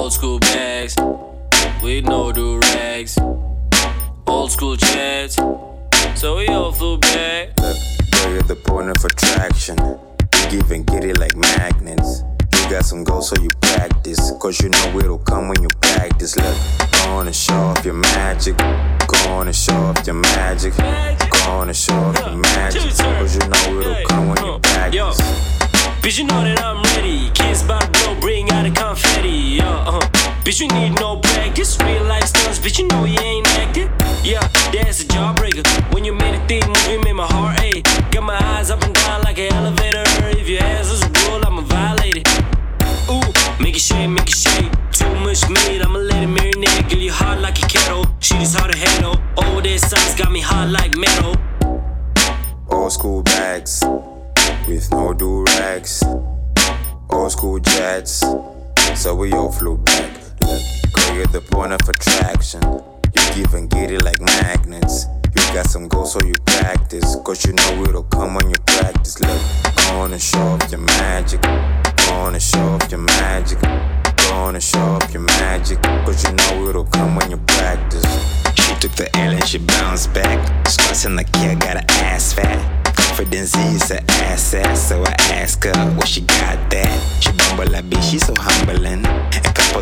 Old school bags, we no do rags. Old school chats, so we all flew back. Look, girl, you're the point of attraction. You give and get it like magnets. You got some goals, so you practice. Cause you know it'll come when you practice. Look, go on and show off your magic. Go on and show off your magic. Go on and show off your magic. Cause you know it'll come when you practice. Bitch, you know that I'm ready. Kids about bitch, you need no practice. Real life stunts, bitch, you know you ain't acting. Yeah, that's a jawbreaker. When you made a thing move, you made my heart ache. Got my eyes up and down like an elevator. If your ass is a rule, I'ma violate it. Ooh, make it shake, make it shake. Too much meat, I'ma let it marinate. Girl, you hot like a kettle. Shit is hard to handle. All that sauce got me hot like metal. Old school bags with no do rags. Old school jets, so we all flew back. Look, girl, you're the point of attraction. You give and get it like magnets. You got some goals, so you practice. Cause you know it'll come when you practice. Look, go on and show off your magic. Go on and show off your magic. Go on and show off your magic. Cause you know it'll come when you practice. She took the L and she bounced back. In the kid, got an ass fat. Confidence is an asset, so I ask her what she got that. She bumble like bitch, she so humbling.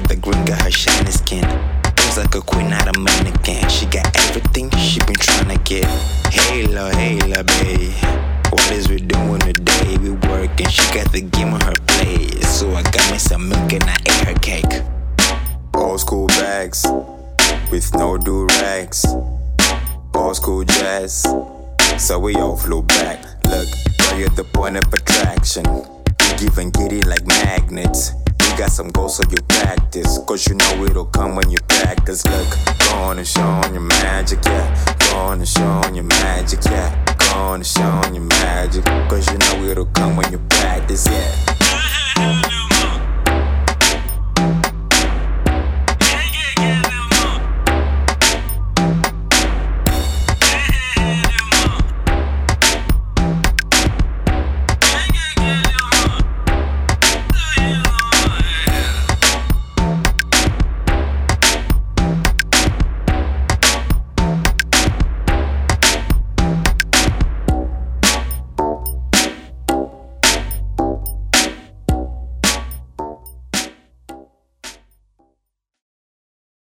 The green got her shiny skin. Looks like a queen, not a mannequin. She got everything she been trying to get. Halo, halo, babe. What is we doing today? We working. She got the game on her plate, so I got me some milk and I ate her cake. Old school bags with no do rags. Old school jazz, so we all flew back. Look, girl, you're the point of attraction. You give and get it like magnets. Got some goals, so you practice. Cause you know it'll come when you practice. Look, go on and show on your magic, yeah. Go on and show on your magic, yeah. Go on and show on your magic. Cause you know it'll come when you practice, yeah.